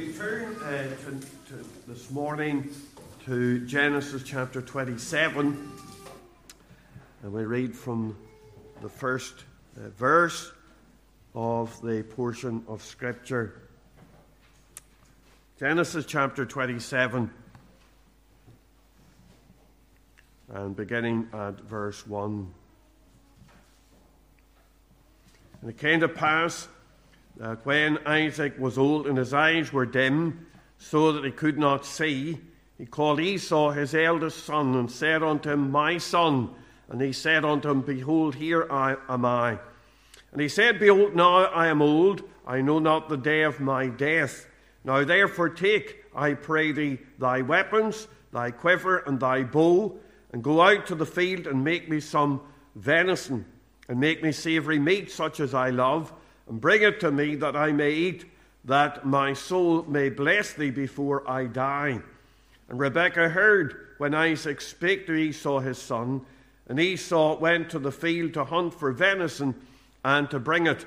we turn uh, to, to this morning to Genesis chapter 27, and we read from the first uh, verse of the portion of Scripture. Genesis chapter 27, and beginning at verse 1. And it came to pass that when Isaac was old and his eyes were dim, so that he could not see, he called Esau his eldest son and said unto him, My son. And he said unto him, Behold, here I, am I. And he said, Behold, now I am old, I know not the day of my death. Now therefore take, I pray thee, thy weapons, thy quiver, and thy bow, and go out to the field and make me some venison, and make me savoury meat such as I love bring it to me that I may eat, that my soul may bless thee before I die. And Rebekah heard when Isaac spake to Esau his son, and Esau went to the field to hunt for venison and to bring it.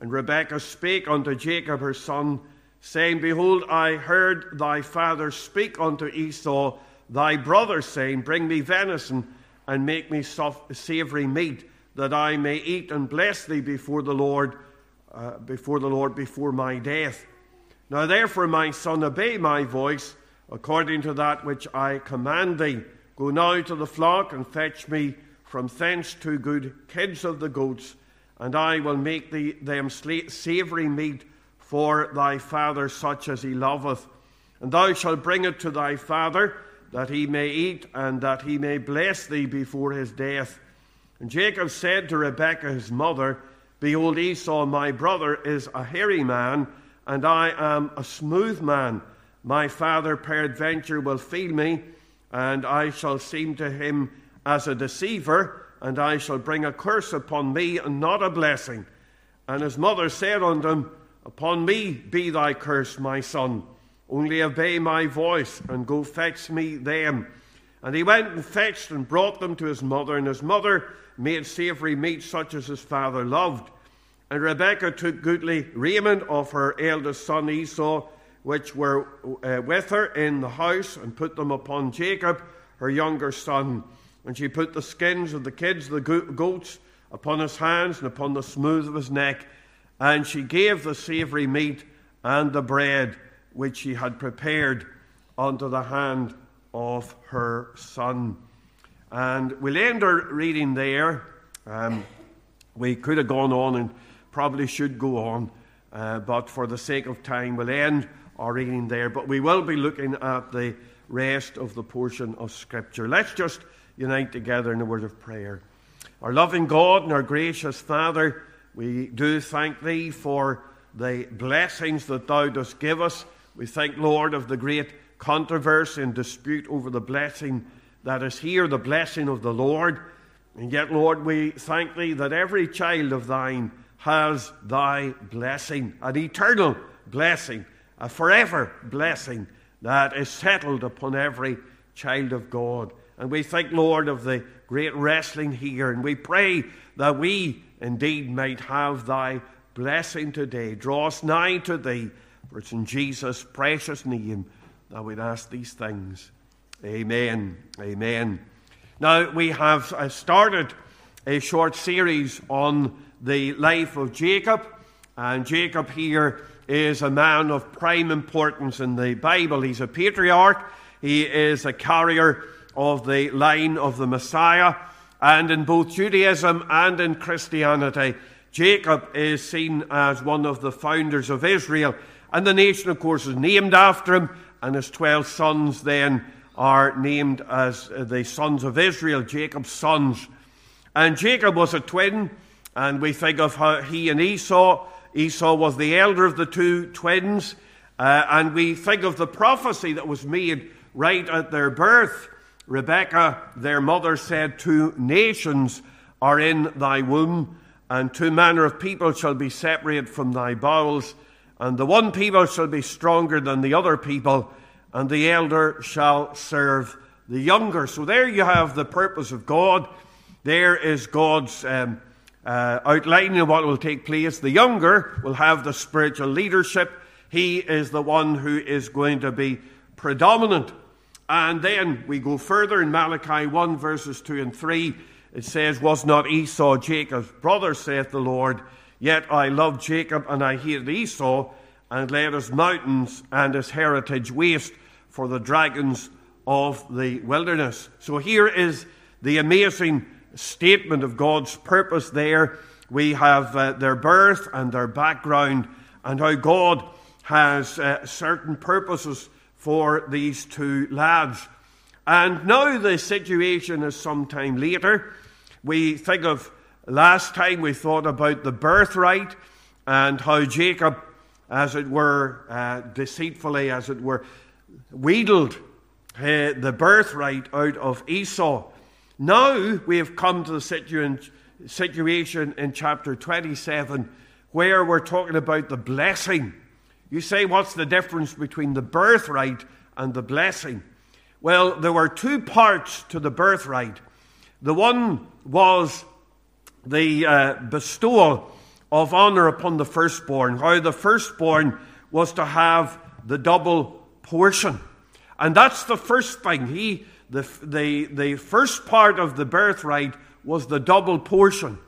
And Rebekah spake unto Jacob her son, saying, Behold, I heard thy father speak unto Esau thy brother, saying, Bring me venison and make me savory meat, that I may eat and bless thee before the Lord uh, before the Lord before my death. Now, therefore, my son, obey my voice according to that which I command thee. Go now to the flock and fetch me from thence two good kids of the goats, and I will make thee them savoury meat for thy father, such as he loveth. And thou shalt bring it to thy father, that he may eat, and that he may bless thee before his death. And Jacob said to Rebekah his mother, Behold, Esau, my brother, is a hairy man, and I am a smooth man. My father, peradventure, will feel me, and I shall seem to him as a deceiver, and I shall bring a curse upon me, and not a blessing. And his mother said unto him, Upon me be thy curse, my son. Only obey my voice, and go fetch me them. And he went and fetched and brought them to his mother, and his mother made savoury meat such as his father loved. And Rebekah took goodly raiment of her eldest son Esau, which were uh, with her in the house, and put them upon Jacob, her younger son. And she put the skins of the kids, the goats, upon his hands and upon the smooth of his neck. And she gave the savoury meat and the bread which she had prepared unto the hand of her son. And we'll end our reading there. Um, we could have gone on and probably should go on, uh, but for the sake of time, we'll end our reading there. But we will be looking at the rest of the portion of Scripture. Let's just unite together in a word of prayer. Our loving God and our gracious Father, we do thank Thee for the blessings that Thou dost give us. We thank, Lord, of the great controversy and dispute over the blessing that is here, the blessing of the Lord. And yet, Lord, we thank Thee that every child of Thine has Thy blessing, an eternal blessing, a forever blessing that is settled upon every child of God. And we thank, Lord, of the great wrestling here, and we pray that we indeed might have Thy blessing today. Draw us nigh to Thee, for it's in Jesus' precious name that we'd ask these things. Amen. Amen. Now, we have uh, started a short series on the life of Jacob, and Jacob here is a man of prime importance in the Bible. He's a patriarch, he is a carrier of the line of the Messiah, and in both Judaism and in Christianity, Jacob is seen as one of the founders of Israel. And the nation, of course, is named after him, and his 12 sons then are named as the sons of Israel, Jacob's sons. And Jacob was a twin, and we think of how he and Esau. Esau was the elder of the two twins, uh, and we think of the prophecy that was made right at their birth. Rebekah, their mother, said, Two nations are in thy womb, and two manner of people shall be separated from thy bowels, and the one people shall be stronger than the other people and the elder shall serve the younger. So there you have the purpose of God. There is God's um, uh, outlining of what will take place. The younger will have the spiritual leadership. he is the one who is going to be predominant. And then we go further in Malachi 1, verses 2 and 3. It says, Was not Esau Jacob's brother, saith the Lord? Yet I love Jacob and I hated Esau, and laid his mountains and his heritage waste for the dragons of the wilderness. So here is the amazing statement of God's purpose there. We have uh, their birth and their background, and how God has uh, certain purposes for these two lads. And now the situation is some time later. We think of last time we thought about the birthright and how Jacob, as it were, uh, deceitfully, as it were, wheedled uh, the birthright out of Esau. Now we have come to the situation in chapter 27 where we're talking about the blessing you say, what's the difference between the birthright and the blessing? Well, there were two parts to the birthright. The one was the uh, bestowal of honour upon the firstborn, how the firstborn was to have the double portion. And that's the first thing. He, the, the, the first part of the birthright was the double portion.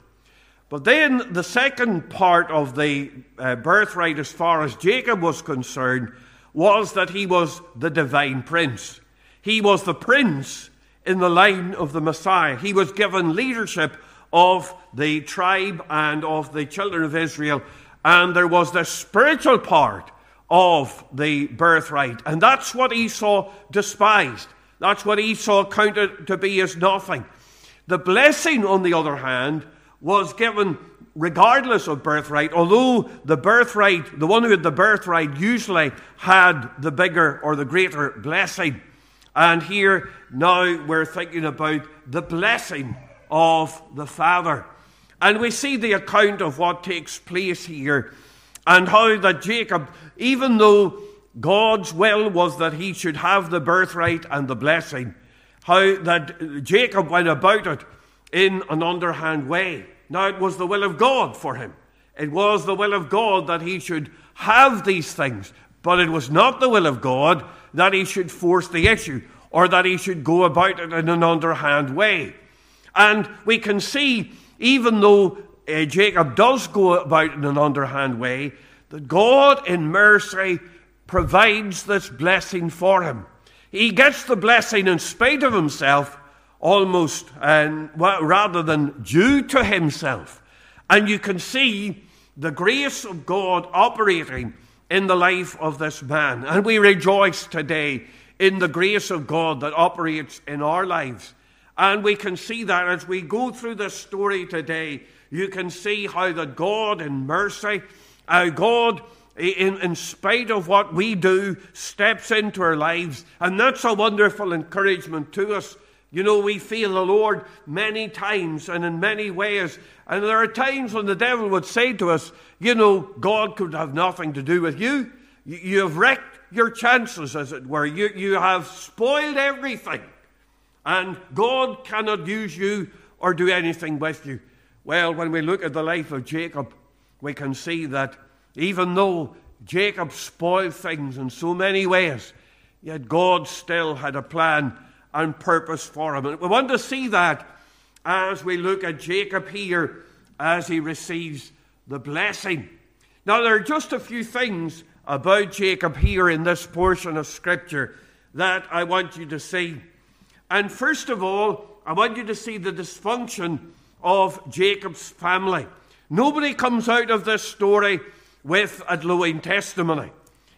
But then the second part of the uh, birthright, as far as Jacob was concerned, was that he was the divine prince. He was the prince in the line of the Messiah. He was given leadership of the tribe and of the children of Israel. And there was the spiritual part of the birthright. And that's what Esau despised. That's what Esau counted to be as nothing. The blessing, on the other hand, was given regardless of birthright, although the birthright, the one who had the birthright, usually had the bigger or the greater blessing. And here now we're thinking about the blessing of the Father. And we see the account of what takes place here and how that Jacob, even though God's will was that he should have the birthright and the blessing, how that Jacob went about it in an underhand way. Now, it was the will of God for him. It was the will of God that he should have these things, but it was not the will of God that he should force the issue or that he should go about it in an underhand way. And we can see, even though uh, Jacob does go about in an underhand way, that God in mercy provides this blessing for him. He gets the blessing in spite of himself, almost and rather than due to himself. And you can see the grace of God operating in the life of this man. And we rejoice today in the grace of God that operates in our lives. And we can see that as we go through this story today, you can see how that God in mercy, how God in, in spite of what we do, steps into our lives. And that's a wonderful encouragement to us you know, we feel the Lord many times and in many ways. And there are times when the devil would say to us, you know, God could have nothing to do with you. You, have wrecked your chances, as it were. You, you have spoiled everything. And God cannot use you or do anything with you. Well, when we look at the life of Jacob, we can see that even though Jacob spoiled things in so many ways, yet God still had a plan and purpose for him. And we want to see that as we look at Jacob here as he receives the blessing. Now, there are just a few things about Jacob here in this portion of Scripture that I want you to see. And first of all, I want you to see the dysfunction of Jacob's family. Nobody comes out of this story with a glowing testimony.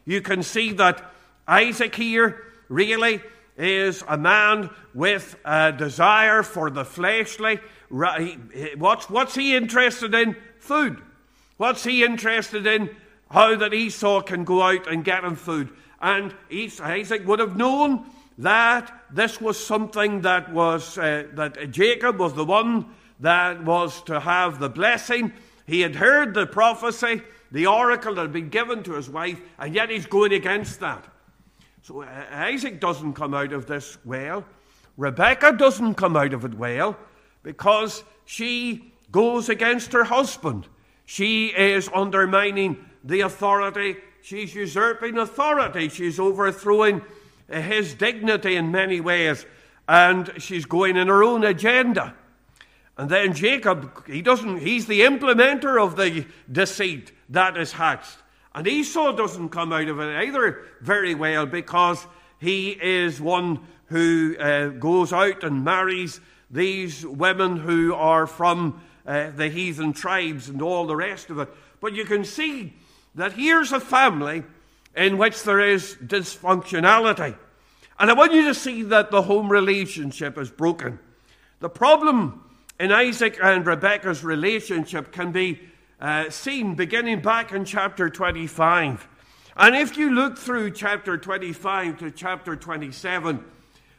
You can see that Isaac here really is a man with a desire for the fleshly. What's, what's he interested in? Food. What's he interested in? How that Esau can go out and get him food. And Isaac would have known that this was something that was uh, that Jacob was the one that was to have the blessing. He had heard the prophecy, the oracle that had been given to his wife, and yet he's going against that. So uh, Isaac doesn't come out of this well. Rebecca doesn't come out of it well because she goes against her husband. She is undermining the authority she's usurping authority. She's overthrowing his dignity in many ways, and she's going in her own agenda. And then Jacob, he doesn't, he's the implementer of the deceit that is hatched. And Esau doesn't come out of it either very well because he is one who uh, goes out and marries these women who are from uh, the heathen tribes and all the rest of it. But you can see that here's a family in which there is dysfunctionality. And I want you to see that the home relationship is broken. The problem in Isaac and Rebekah's relationship can be uh, seen beginning back in chapter 25. And if you look through chapter 25 to chapter 27,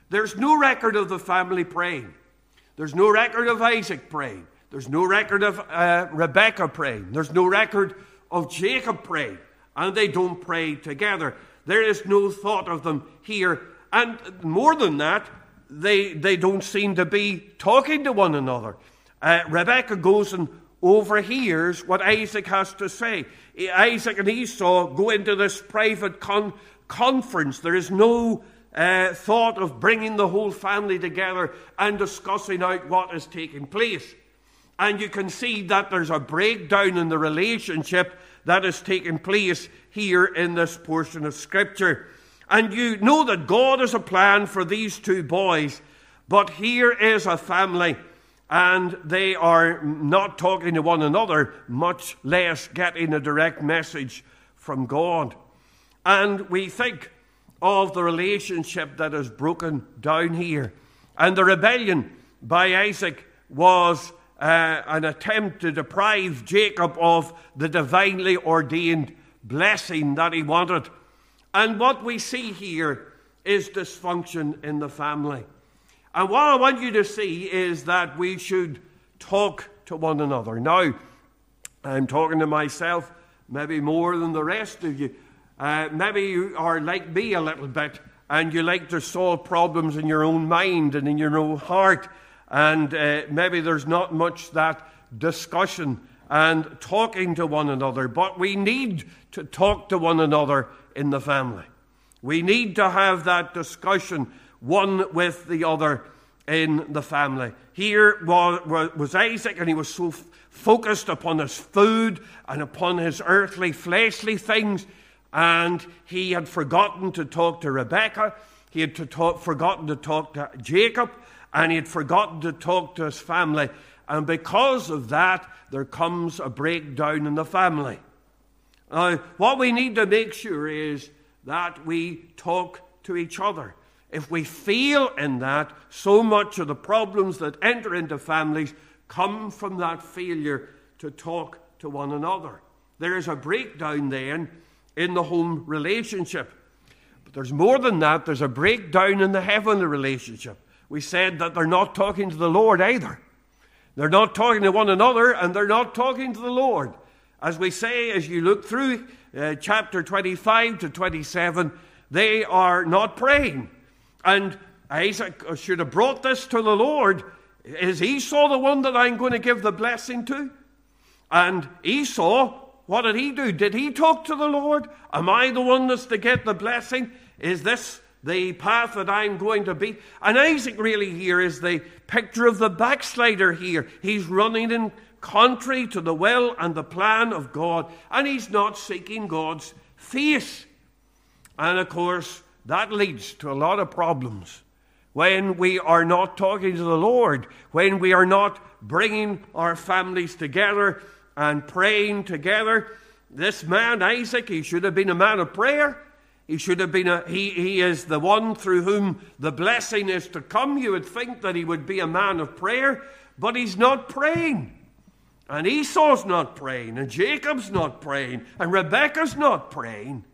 there's no record of the family praying. There's no record of Isaac praying. There's no record of uh, praying. There's no record of Jacob praying. And they don't pray together. There is no thought of them here. And more than that, they, they don't seem to be talking to one another. Uh, Rebekah goes and overhears what Isaac has to say. Isaac and Esau go into this private con- conference. There is no uh, thought of bringing the whole family together and discussing out what is taking place. And you can see that there's a breakdown in the relationship that is taking place here in this portion of Scripture. And you know that God has a plan for these two boys, but here is a family, and they are not talking to one another, much less getting a direct message from God. And we think of the relationship that is broken down here. And the rebellion by Isaac was uh, an attempt to deprive Jacob of the divinely ordained blessing that he wanted. And what we see here is dysfunction in the family. And what I want you to see is that we should talk to one another. Now, I'm talking to myself, maybe more than the rest of you. Uh, maybe you are like me a little bit, and you like to solve problems in your own mind and in your own heart. And uh, maybe there's not much that discussion and talking to one another, but we need to talk to one another in the family. We need to have that discussion, one with the other in the family. Here was, Isaac, and he was so f- focused upon his food and upon his earthly, fleshly things, and he had forgotten to talk to Rebekah. He had to talk, forgotten to talk to Jacob, and he had forgotten to talk to his family. And because of that, there comes a breakdown in the family. Now, what we need to make sure is that we talk to each other. If we fail in that, so much of the problems that enter into families come from that failure to talk to one another. There is a breakdown then in the home relationship. But there's more than that, there's a breakdown in the heavenly relationship. We said that they're not talking to the Lord either. They're not talking to one another, and they're not talking to the Lord. As we say, as you look through uh, chapter 25 to 27, they are not praying. And Isaac should have brought this to the Lord. Is Esau the one that I'm going to give the blessing to? And Esau, what did he do? Did he talk to the Lord? Am I the one that's to get the blessing? Is this the path that I'm going to be? And Isaac really here is the picture of the backslider here. He's running in contrary to the will and the plan of God, and he's not seeking God's face. And of course, that leads to a lot of problems. When we are not talking to the Lord, when we are not bringing our families together and praying together, this man, Isaac, he should have been a man of prayer. He should have been a, he, he is the one through whom the blessing is to come. You would think that he would be a man of prayer, but he's not praying. And Esau's not praying, and Jacob's not praying, and Rebecca's not praying.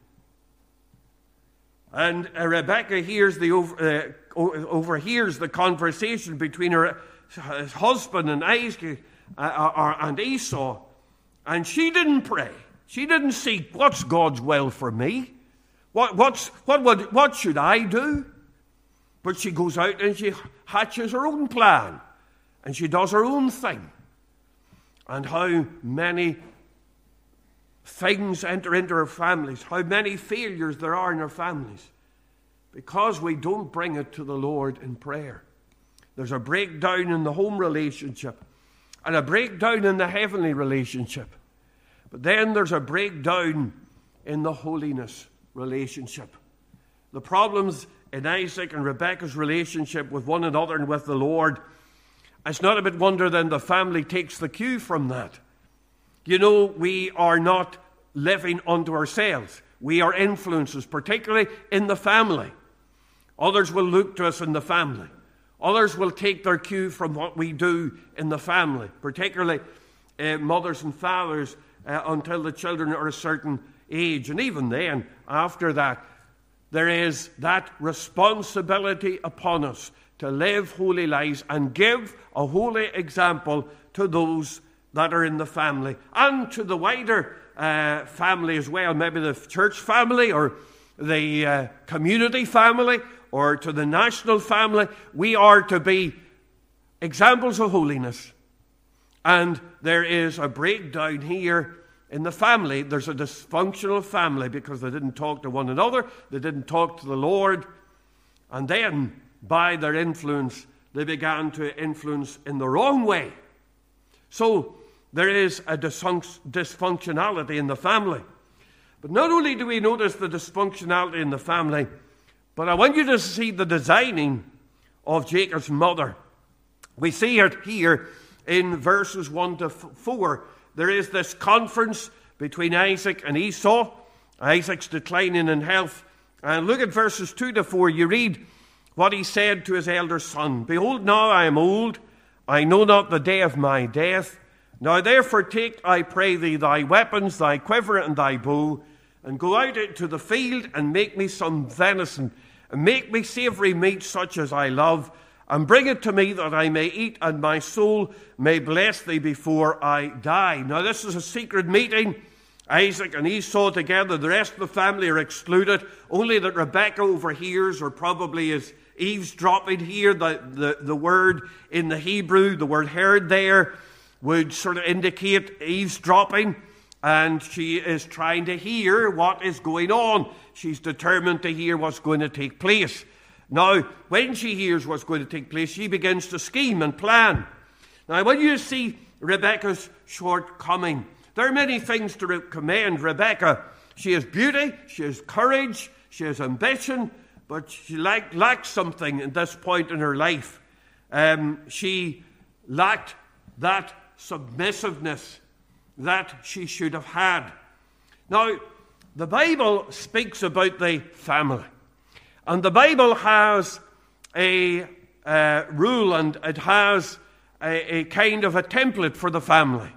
And uh, Rebekah hears the over, uh, overhears the conversation between her husband and Isaac uh, uh, and Esau, and she didn't pray. She didn't seek what's God's will for me. What, what's, what, would, what should I do? But she goes out and she hatches her own plan, and she does her own thing and how many things enter into our families, how many failures there are in our families, because we don't bring it to the Lord in prayer. There's a breakdown in the home relationship and a breakdown in the heavenly relationship. But then there's a breakdown in the holiness relationship. The problems in Isaac and Rebekah's relationship with one another and with the Lord, it's not a bit wonder then the family takes the cue from that. You know, we are not living unto ourselves. We are influences, particularly in the family. Others will look to us in the family. Others will take their cue from what we do in the family, particularly uh, mothers and fathers uh, until the children are a certain age. And even then, after that, there is that responsibility upon us to live holy lives and give a holy example to those that are in the family and to the wider uh, family as well, maybe the church family or the uh, community family or to the national family. We are to be examples of holiness. And there is a breakdown here in the family. There's a dysfunctional family because they didn't talk to one another, they didn't talk to the Lord. And then, by their influence, they began to influence in the wrong way. So, there is a dysfunctionality in the family. But not only do we notice the dysfunctionality in the family, but I want you to see the designing of Jacob's mother. We see it here in verses 1 to 4. There is this conference between Isaac and Esau. Isaac's declining in health. And look at verses 2 to 4. You read what he said to his elder son Behold, now I am old. I know not the day of my death. Now therefore take, I pray thee, thy weapons, thy quiver, and thy bow, and go out into the field and make me some venison, and make me savoury meat such as I love, and bring it to me that I may eat, and my soul may bless thee before I die. Now this is a secret meeting. Isaac and Esau together, the rest of the family are excluded. Only that Rebekah overhears, or probably is eavesdropping here, the, the, the word in the Hebrew, the word heard there would sort of indicate eavesdropping, and she is trying to hear what is going on. She's determined to hear what's going to take place. Now, when she hears what's going to take place, she begins to scheme and plan. Now, when you see Rebecca's shortcoming, there are many things to commend Rebecca. She has beauty, she has courage, she has ambition, but she lack, lacks something at this point in her life. Um, she lacked that submissiveness that she should have had. Now, the Bible speaks about the family, and the Bible has a uh, rule and it has a, a kind of a template for the family.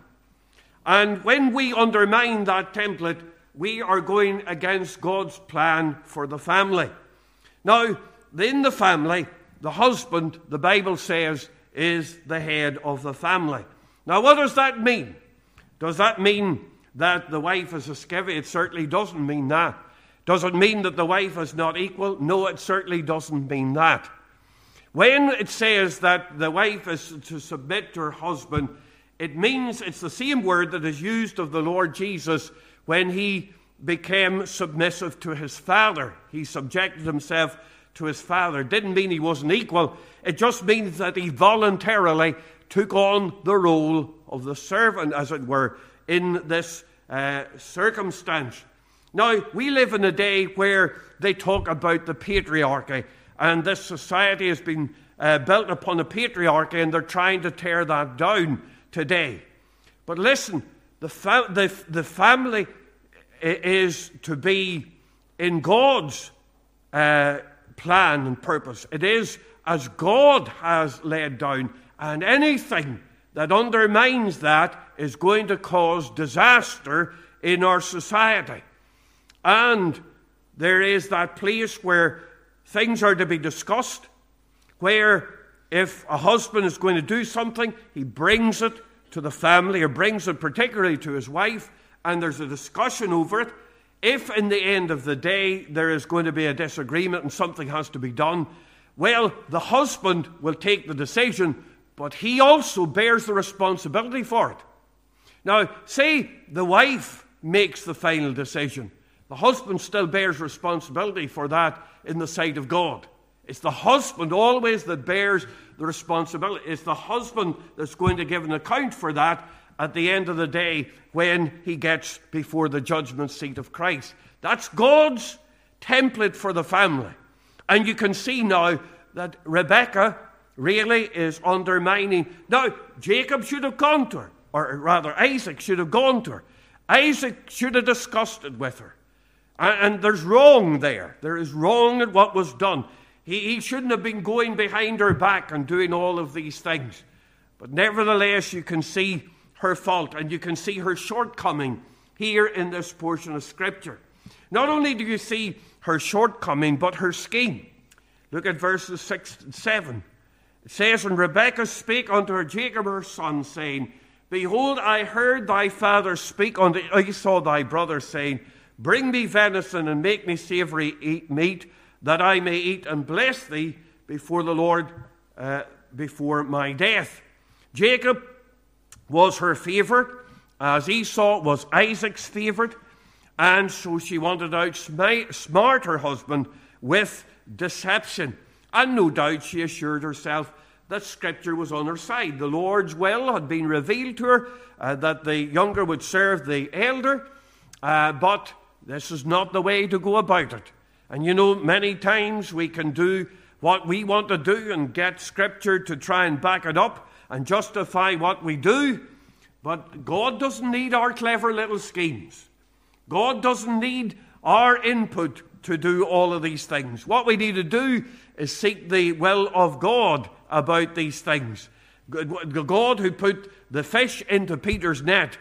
And when we undermine that template, we are going against God's plan for the family. Now, in the family, the husband, the Bible says, is the head of the family. Now, what does that mean? Does that mean that the wife is a skivvy? It certainly doesn't mean that. Does it mean that the wife is not equal? No, it certainly doesn't mean that. When it says that the wife is to submit to her husband, it means it's the same word that is used of the Lord Jesus when he became submissive to his father. He subjected himself to his father. It didn't mean he wasn't equal, it just means that he voluntarily took on the role of the servant, as it were, in this uh, circumstance. Now, we live in a day where they talk about the patriarchy, and this society has been uh, built upon the patriarchy, and they're trying to tear that down today. But listen, the, fa- the, the family is to be in God's uh, plan and purpose. It is as God has laid down and anything that undermines that is going to cause disaster in our society. And there is that place where things are to be discussed, where if a husband is going to do something, he brings it to the family or brings it particularly to his wife, and there's a discussion over it. If in the end of the day there is going to be a disagreement and something has to be done, well, the husband will take the decision but he also bears the responsibility for it. Now, say the wife makes the final decision. The husband still bears responsibility for that in the sight of God. It's the husband always that bears the responsibility. It's the husband that's going to give an account for that at the end of the day when he gets before the judgment seat of Christ. That's God's template for the family. And you can see now that Rebecca really is undermining. Now, Jacob should have gone to her, or rather, Isaac should have gone to her. Isaac should have discussed it with her. And, and there's wrong there. There is wrong in what was done. He, he shouldn't have been going behind her back and doing all of these things. But nevertheless, you can see her fault and you can see her shortcoming here in this portion of Scripture. Not only do you see her shortcoming, but her scheme. Look at verses 6 and 7. It says, And Rebekah spake unto her Jacob her son, saying, Behold, I heard thy father speak unto Esau thy brother, saying, Bring me venison and make me savory meat, that I may eat and bless thee before the Lord uh, before my death. Jacob was her favourite, as Esau was Isaac's favourite, and so she wanted to outsmart her husband with deception. And no doubt she assured herself that Scripture was on her side. The Lord's will had been revealed to her uh, that the younger would serve the elder, uh, but this is not the way to go about it. And you know, many times we can do what we want to do and get Scripture to try and back it up and justify what we do, but God doesn't need our clever little schemes. God doesn't need our input to do all of these things. What we need to do is seek the will of God about these things. The God who put the fish into Peter's net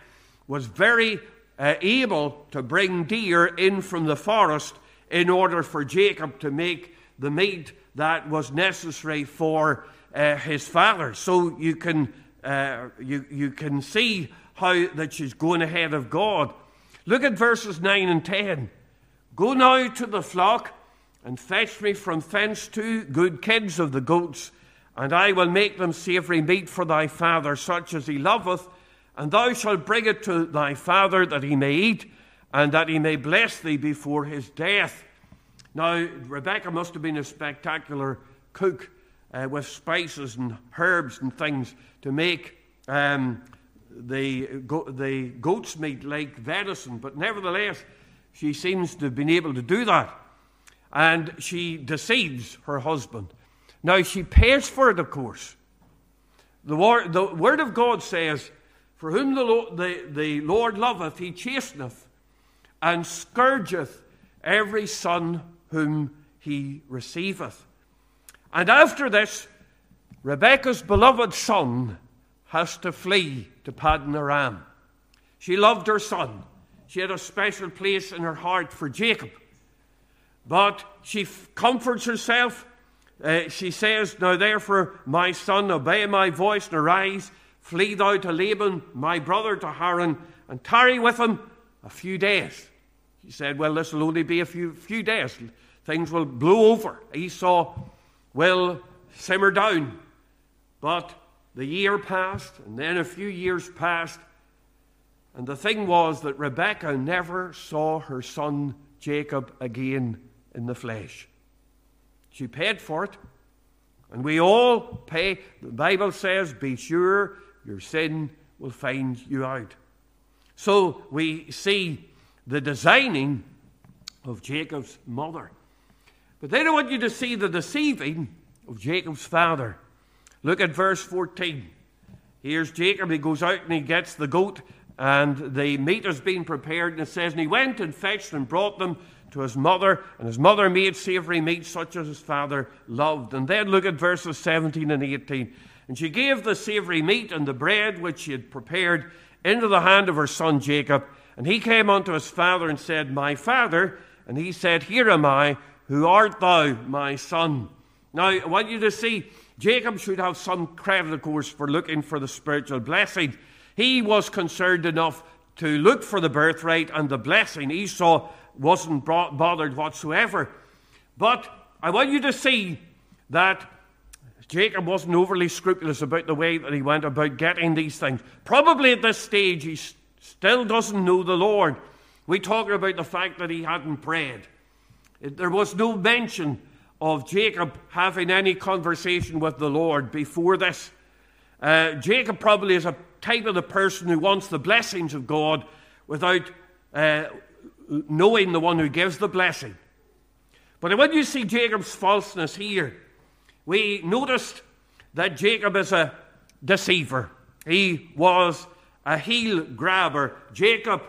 was very uh, able to bring deer in from the forest in order for Jacob to make the meat that was necessary for uh, his father. So you can, uh, you, you can see how that she's going ahead of God. Look at verses 9 and 10. Go now to the flock and fetch me from thence two good kids of the goats, and I will make them savoury meat for thy father, such as he loveth, and thou shalt bring it to thy father that he may eat, and that he may bless thee before his death. Now, Rebecca must have been a spectacular cook uh, with spices and herbs and things to make um, the, go- the goat's meat like venison, but nevertheless, she seems to have been able to do that. And she deceives her husband. Now, she pays for it, of course. The, war, the Word of God says, For whom the, Lord, the, the Lord loveth, he chasteneth, and scourgeth every son whom he receiveth. And after this, Rebekah's beloved son has to flee to Paddan Aram. She loved her son. She had a special place in her heart for Jacob. But she comforts herself. Uh, she says, Now therefore, my son, obey my voice and arise. Flee thou to Laban, my brother, to Haran, and tarry with him a few days. She said, Well, this will only be a few, few days. Things will blow over. Esau will simmer down. But the year passed, and then a few years passed, and the thing was that Rebekah never saw her son Jacob again in the flesh. She paid for it. And we all pay. The Bible says, be sure your sin will find you out. So we see the designing of Jacob's mother. But then I want you to see the deceiving of Jacob's father. Look at verse 14. Here's Jacob. He goes out and he gets the goat and the meat has been prepared, and it says, And he went and fetched and brought them to his mother, and his mother made savory meat such as his father loved. And then look at verses 17 and 18. And she gave the savory meat and the bread which she had prepared into the hand of her son Jacob. And he came unto his father and said, My father. And he said, Here am I. Who art thou, my son? Now, I want you to see, Jacob should have some credit, of course, for looking for the spiritual blessing. He was concerned enough to look for the birthright and the blessing. Esau wasn't bothered whatsoever. But I want you to see that Jacob wasn't overly scrupulous about the way that he went about getting these things. Probably at this stage he still doesn't know the Lord. We talk about the fact that he hadn't prayed. There was no mention of Jacob having any conversation with the Lord before this. Uh, Jacob probably is a type of the person who wants the blessings of God without uh, knowing the one who gives the blessing. But when you see Jacob's falseness here, we noticed that Jacob is a deceiver. He was a heel grabber. Jacob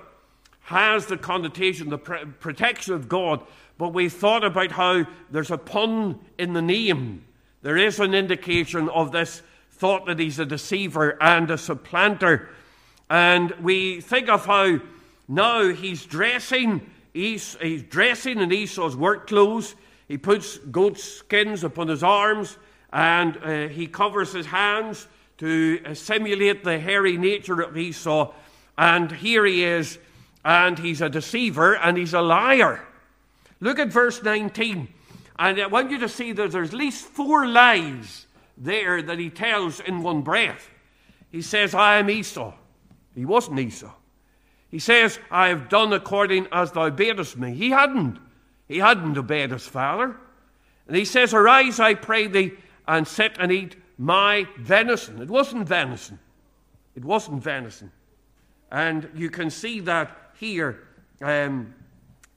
has the connotation, the protection of God, but we thought about how there's a pun in the name. There is an indication of this thought that he's a deceiver and a supplanter. And we think of how now he's dressing, he's, he's dressing in Esau's work clothes. He puts goat skins upon his arms and uh, he covers his hands to simulate the hairy nature of Esau. And here he is, and he's a deceiver and he's a liar. Look at verse 19. And I want you to see that there's at least four lies there that he tells in one breath. He says, I am Esau. He wasn't Esau. He says, I have done according as thou badest me. He hadn't. He hadn't obeyed his father. And he says, Arise, I pray thee, and sit and eat my venison. It wasn't venison. It wasn't venison. And you can see that here um,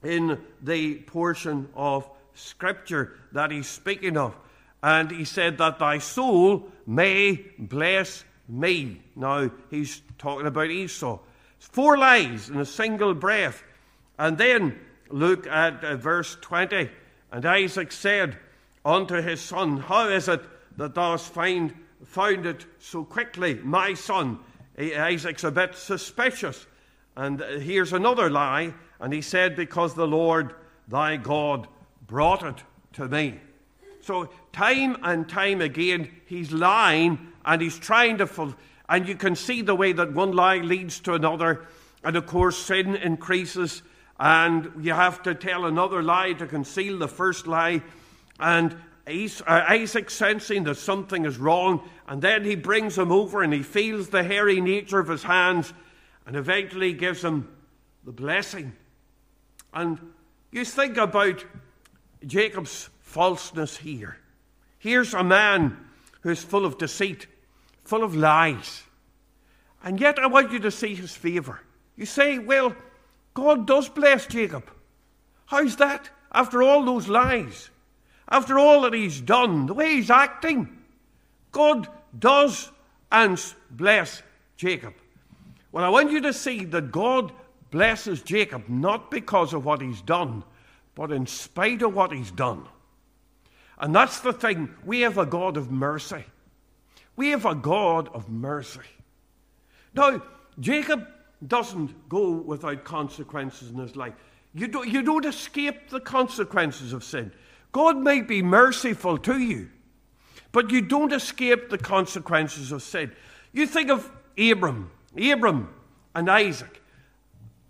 in the portion of Scripture that he's speaking of. And he said that thy soul may bless me. Now, he's talking about Esau. Four lies in a single breath. And then look at uh, verse 20. And Isaac said unto his son, How is it that hast find, found it so quickly, my son? Isaac's a bit suspicious. And uh, here's another lie. And he said, Because the Lord thy God brought it to me. So, time and time again, he's lying and he's trying to. Full, and you can see the way that one lie leads to another. And of course, sin increases. And you have to tell another lie to conceal the first lie. And Uh, Isaac sensing that something is wrong. And then he brings him over and he feels the hairy nature of his hands. And eventually gives him the blessing. And you think about Jacob's falseness here. Here's a man who's full of deceit, full of lies. And yet I want you to see his favor. You say, well, God does bless Jacob. How's that? After all those lies, after all that he's done, the way he's acting, God does and bless Jacob. Well, I want you to see that God blesses Jacob not because of what he's done, but in spite of what he's done. And that's the thing. We have a God of mercy. We have a God of mercy. Now, Jacob doesn't go without consequences in his life. You don't, you don't escape the consequences of sin. God may be merciful to you, but you don't escape the consequences of sin. You think of Abram, Abram and Isaac,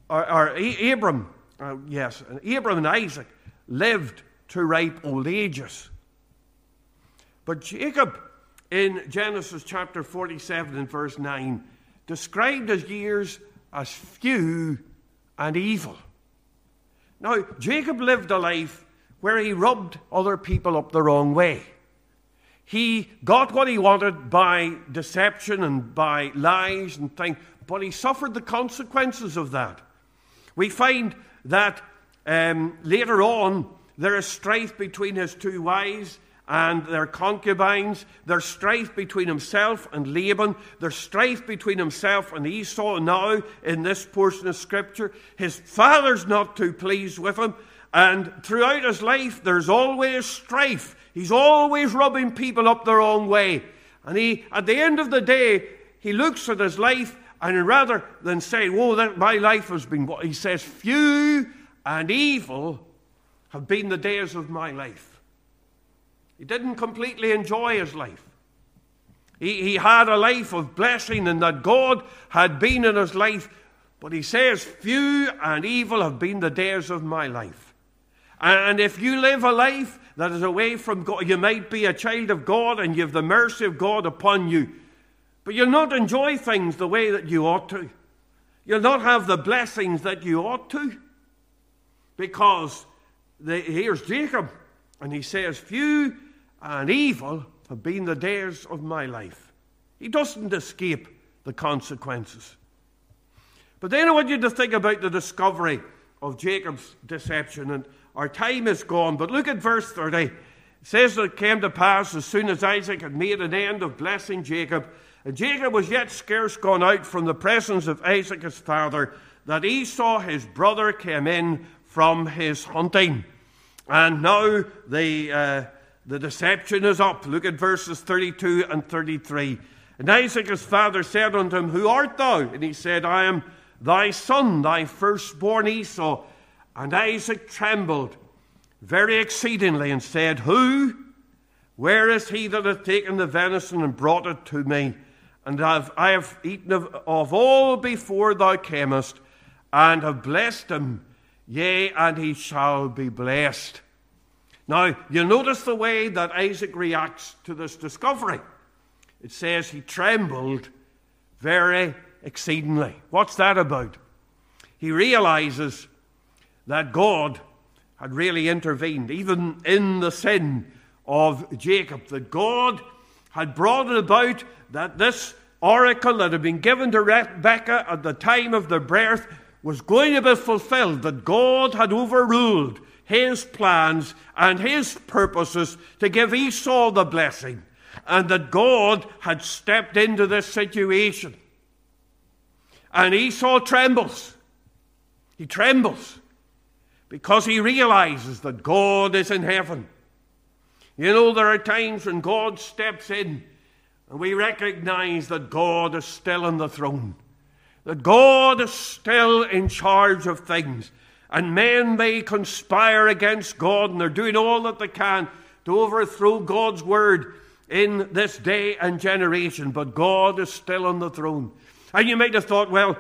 or, or Abram, uh, yes, and Abram and Isaac lived to ripe old ages. But Jacob, in Genesis chapter 47 and verse 9, described his years as few and evil. Now, Jacob lived a life where he rubbed other people up the wrong way. He got what he wanted by deception and by lies and things, but he suffered the consequences of that. We find that um, later on there is strife between his two wives and their concubines. There's strife between himself and Laban. There's strife between himself and Esau now in this portion of Scripture. His father's not too pleased with him. And throughout his life, there's always strife. He's always rubbing people up the wrong way. And he, at the end of the day, he looks at his life and rather than say, Oh, that my life has been what he says, few and evil have been the days of my life. He didn't completely enjoy his life. He, he had a life of blessing and that God had been in his life. But he says, Few and evil have been the days of my life. And if you live a life that is away from God, you might be a child of God and you have the mercy of God upon you, but you'll not enjoy things the way that you ought to. You'll not have the blessings that you ought to. Because the, here's Jacob, and he says, Few and evil have been the days of my life. He doesn't escape the consequences. But then I want you to think about the discovery of Jacob's deception, and our time is gone. But look at verse 30. It says that it came to pass as soon as Isaac had made an end of blessing Jacob, and Jacob was yet scarce gone out from the presence of Isaac his father, that Esau his brother came in from his hunting. And now the, uh, the deception is up. Look at verses 32 and 33. And Isaac his father said unto him, Who art thou? And he said, I am thy son, thy firstborn Esau. And Isaac trembled very exceedingly and said, Who? Where is he that hath taken the venison and brought it to me? And have, I have eaten of, of all before thou camest, and have blessed him. Yea, and he shall be blessed. Now, you notice the way that Isaac reacts to this discovery. It says he trembled very exceedingly. What's that about? He realizes that God had really intervened, even in the sin of Jacob, that God had brought it about that this oracle that had been given to Rebekah at the time of their birth was going to be fulfilled, that God had overruled his plans and his purposes to give Esau the blessing, and that God had stepped into this situation. And Esau trembles. He trembles because he realizes that God is in heaven. You know, there are times when God steps in and we recognize that God is still on the throne, that God is still in charge of things. And men may conspire against God, and they're doing all that they can to overthrow God's word in this day and generation. But God is still on the throne. And you might have thought, well,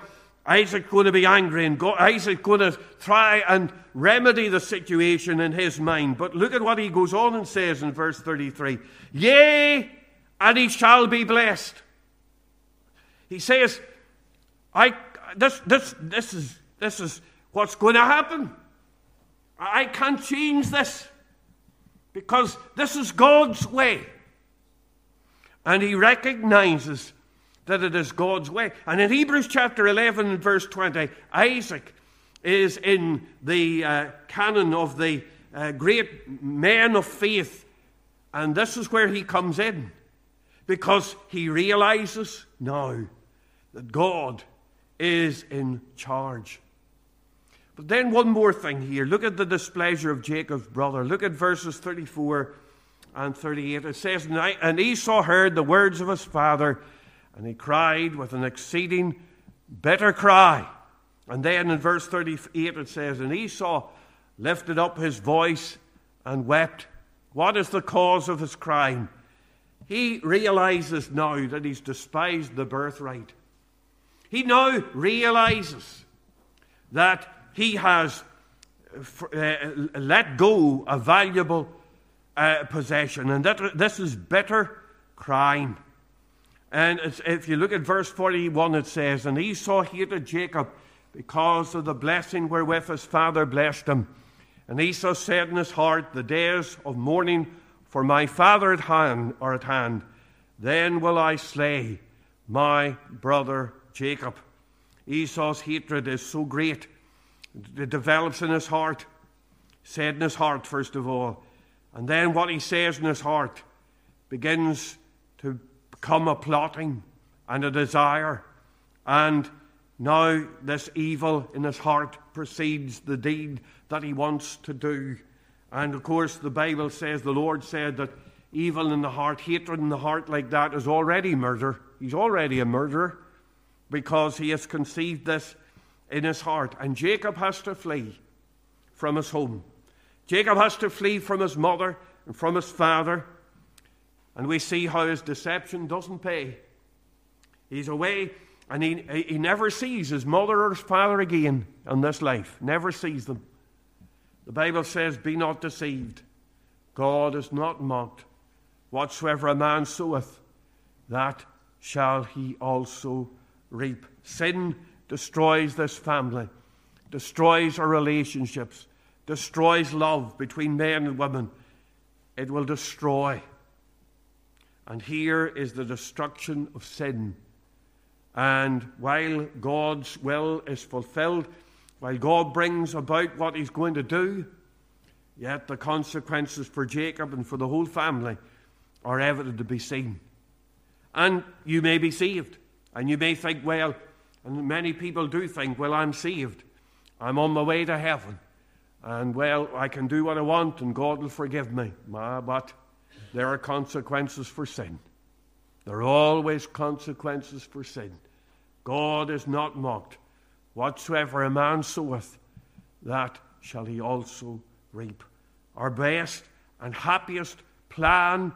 Isaac's going to be angry, and God, Isaac's going to try and remedy the situation in his mind. But look at what he goes on and says in verse 33 Yea, and he shall be blessed. He says, I, this, this, this, is, this is what's going to happen. I can't change this because this is God's way. And he recognizes that it is God's way. And in Hebrews chapter 11 and verse 20, Isaac is in the uh, canon of the uh, great men of faith. And this is where he comes in because he realizes now that God is in charge. But then, one more thing here. Look at the displeasure of Jacob's brother. Look at verses 34 and 38. It says, And Esau heard the words of his father, and he cried with an exceeding bitter cry. And then in verse 38 it says, And Esau lifted up his voice and wept. What is the cause of his crime? He realizes now that he's despised the birthright. He now realizes that he has uh, let go a valuable uh, possession, and that this is bitter crime. And if you look at verse 41, it says, And Esau hated Jacob because of the blessing wherewith his father blessed him. And Esau said in his heart, The days of mourning for my father at hand are at hand. Then will I slay my brother Jacob. Esau's hatred is so great. It develops in his heart. Said in his heart, first of all. And then what he says in his heart begins to become a plotting and a desire. And now this evil in his heart precedes the deed that he wants to do. And of course, the Bible says, the Lord said that evil in the heart, hatred in the heart like that is already murder. He's already a murderer because he has conceived this in his heart. And Jacob has to flee from his home. Jacob has to flee from his mother and from his father. And we see how his deception doesn't pay. He's away and he, he never sees his mother or his father again in this life. Never sees them. The Bible says, Be not deceived. God is not mocked. Whatsoever a man soweth, that shall he also reap. Sin destroys this family, destroys our relationships, destroys love between men and women. It will destroy. And here is the destruction of sin. And while God's will is fulfilled, while God brings about what He's going to do, yet the consequences for Jacob and for the whole family are evident to be seen. And you may be saved. And you may think, well, and many people do think, well, I'm saved. I'm on my way to heaven. And well, I can do what I want and God will forgive me. But there are consequences for sin. There are always consequences for sin. God is not mocked. Whatsoever a man soweth, that shall he also reap. Our best and happiest plan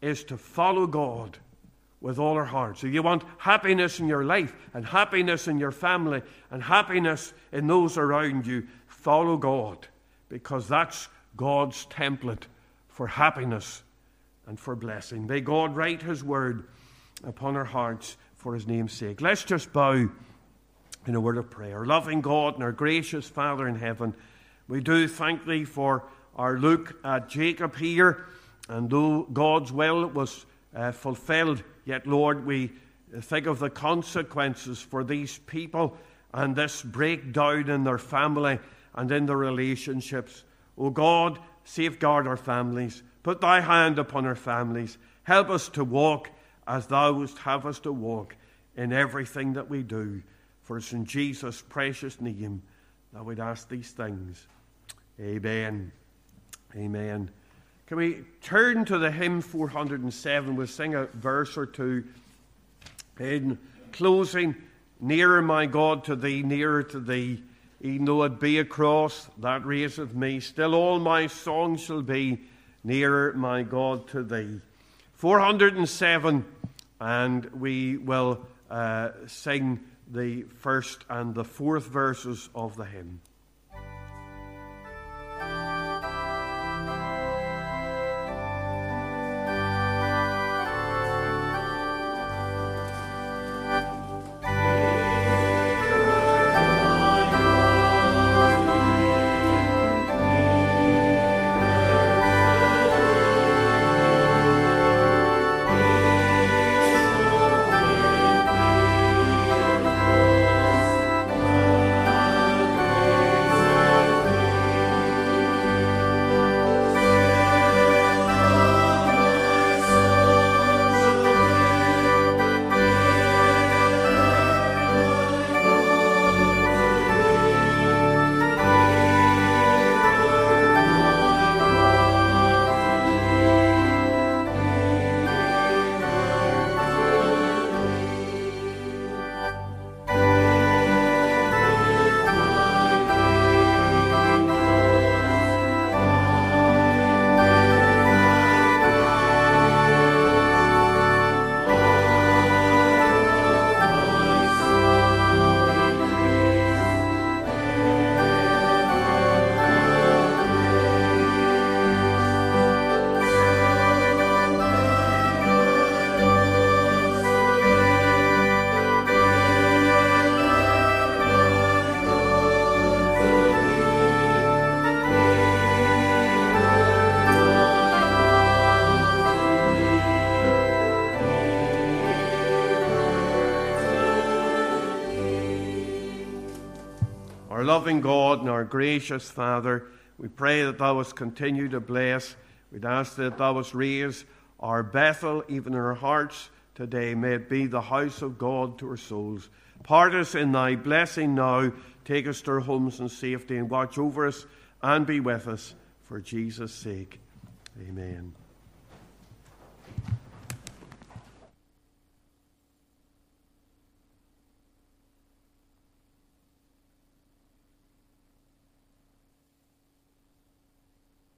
is to follow God with all our hearts. If you want happiness in your life and happiness in your family and happiness in those around you, follow God because that's God's template for happiness and for blessing. May God write His word upon our hearts for His name's sake. Let's just bow in a word of prayer. Loving God and our gracious Father in heaven, we do thank Thee for our look at Jacob here. And though God's will was uh, fulfilled, Yet, Lord, we think of the consequences for these people and this breakdown in their family and in their relationships. O oh God, safeguard our families. Put thy hand upon our families. Help us to walk as thou wouldst have us to walk in everything that we do. For it's in Jesus' precious name that we'd ask these things. Amen. Amen. Can we turn to the hymn 407? We'll sing a verse or two in closing. Nearer, my God, to thee, nearer to thee. Even though it be a cross that raiseth me, still all my song shall be nearer, my God, to thee. 407, and we will uh, sing the first and the fourth verses of the hymn. Loving God and our gracious Father, we pray that Thou wouldst continue to bless. We'd ask that Thou wouldst raise our Bethel, even in our hearts today. May it be the house of God to our souls. Part us in Thy blessing now. Take us to our homes in safety and watch over us and be with us for Jesus' sake. Amen.